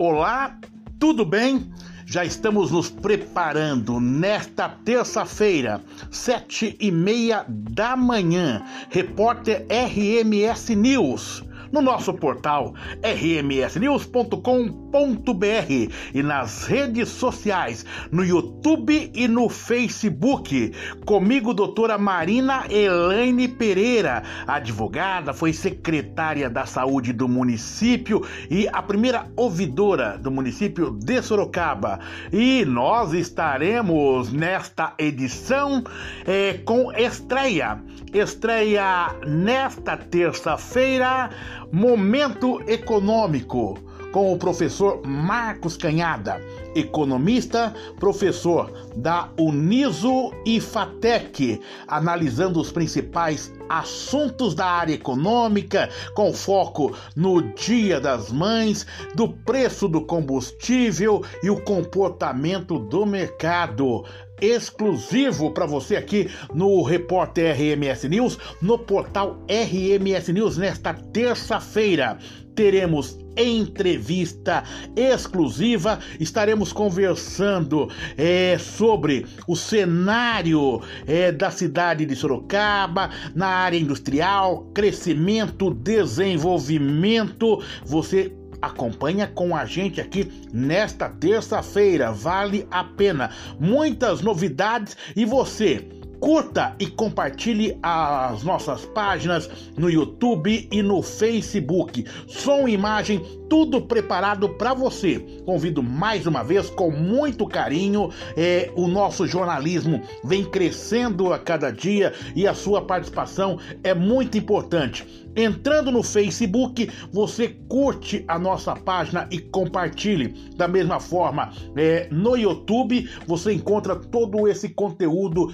Olá, tudo bem? Já estamos nos preparando nesta terça-feira, sete e meia da manhã. Repórter RMS News no nosso portal rmsnews.com.br e nas redes sociais, no YouTube e no Facebook. Comigo, doutora Marina Elaine Pereira, advogada, foi secretária da saúde do município e a primeira ouvidora do município de Sorocaba. E nós estaremos nesta edição é, com estreia. Estreia nesta terça-feira Momento Econômico, com o professor Marcos Canhada, economista, professor da Uniso e Fatec, analisando os principais assuntos da área econômica, com foco no Dia das Mães, do preço do combustível e o comportamento do mercado exclusivo para você aqui no Repórter RMS News, no portal RMS News nesta terça-feira. Teremos entrevista exclusiva. Estaremos conversando é, sobre o cenário é, da cidade de Sorocaba, na área industrial, crescimento, desenvolvimento. Você acompanha com a gente aqui nesta terça-feira. Vale a pena. Muitas novidades e você curta e compartilhe as nossas páginas no YouTube e no Facebook. Som e imagem, tudo preparado para você. Convido mais uma vez, com muito carinho, é, o nosso jornalismo vem crescendo a cada dia e a sua participação é muito importante. Entrando no Facebook, você curte a nossa página e compartilhe. Da mesma forma, é, no YouTube, você encontra todo esse conteúdo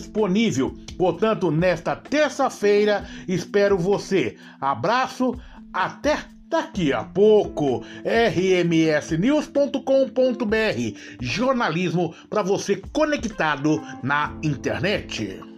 disponível. Portanto, nesta terça-feira, espero você. Abraço, até daqui a pouco. rmsnews.com.br jornalismo para você conectado na internet.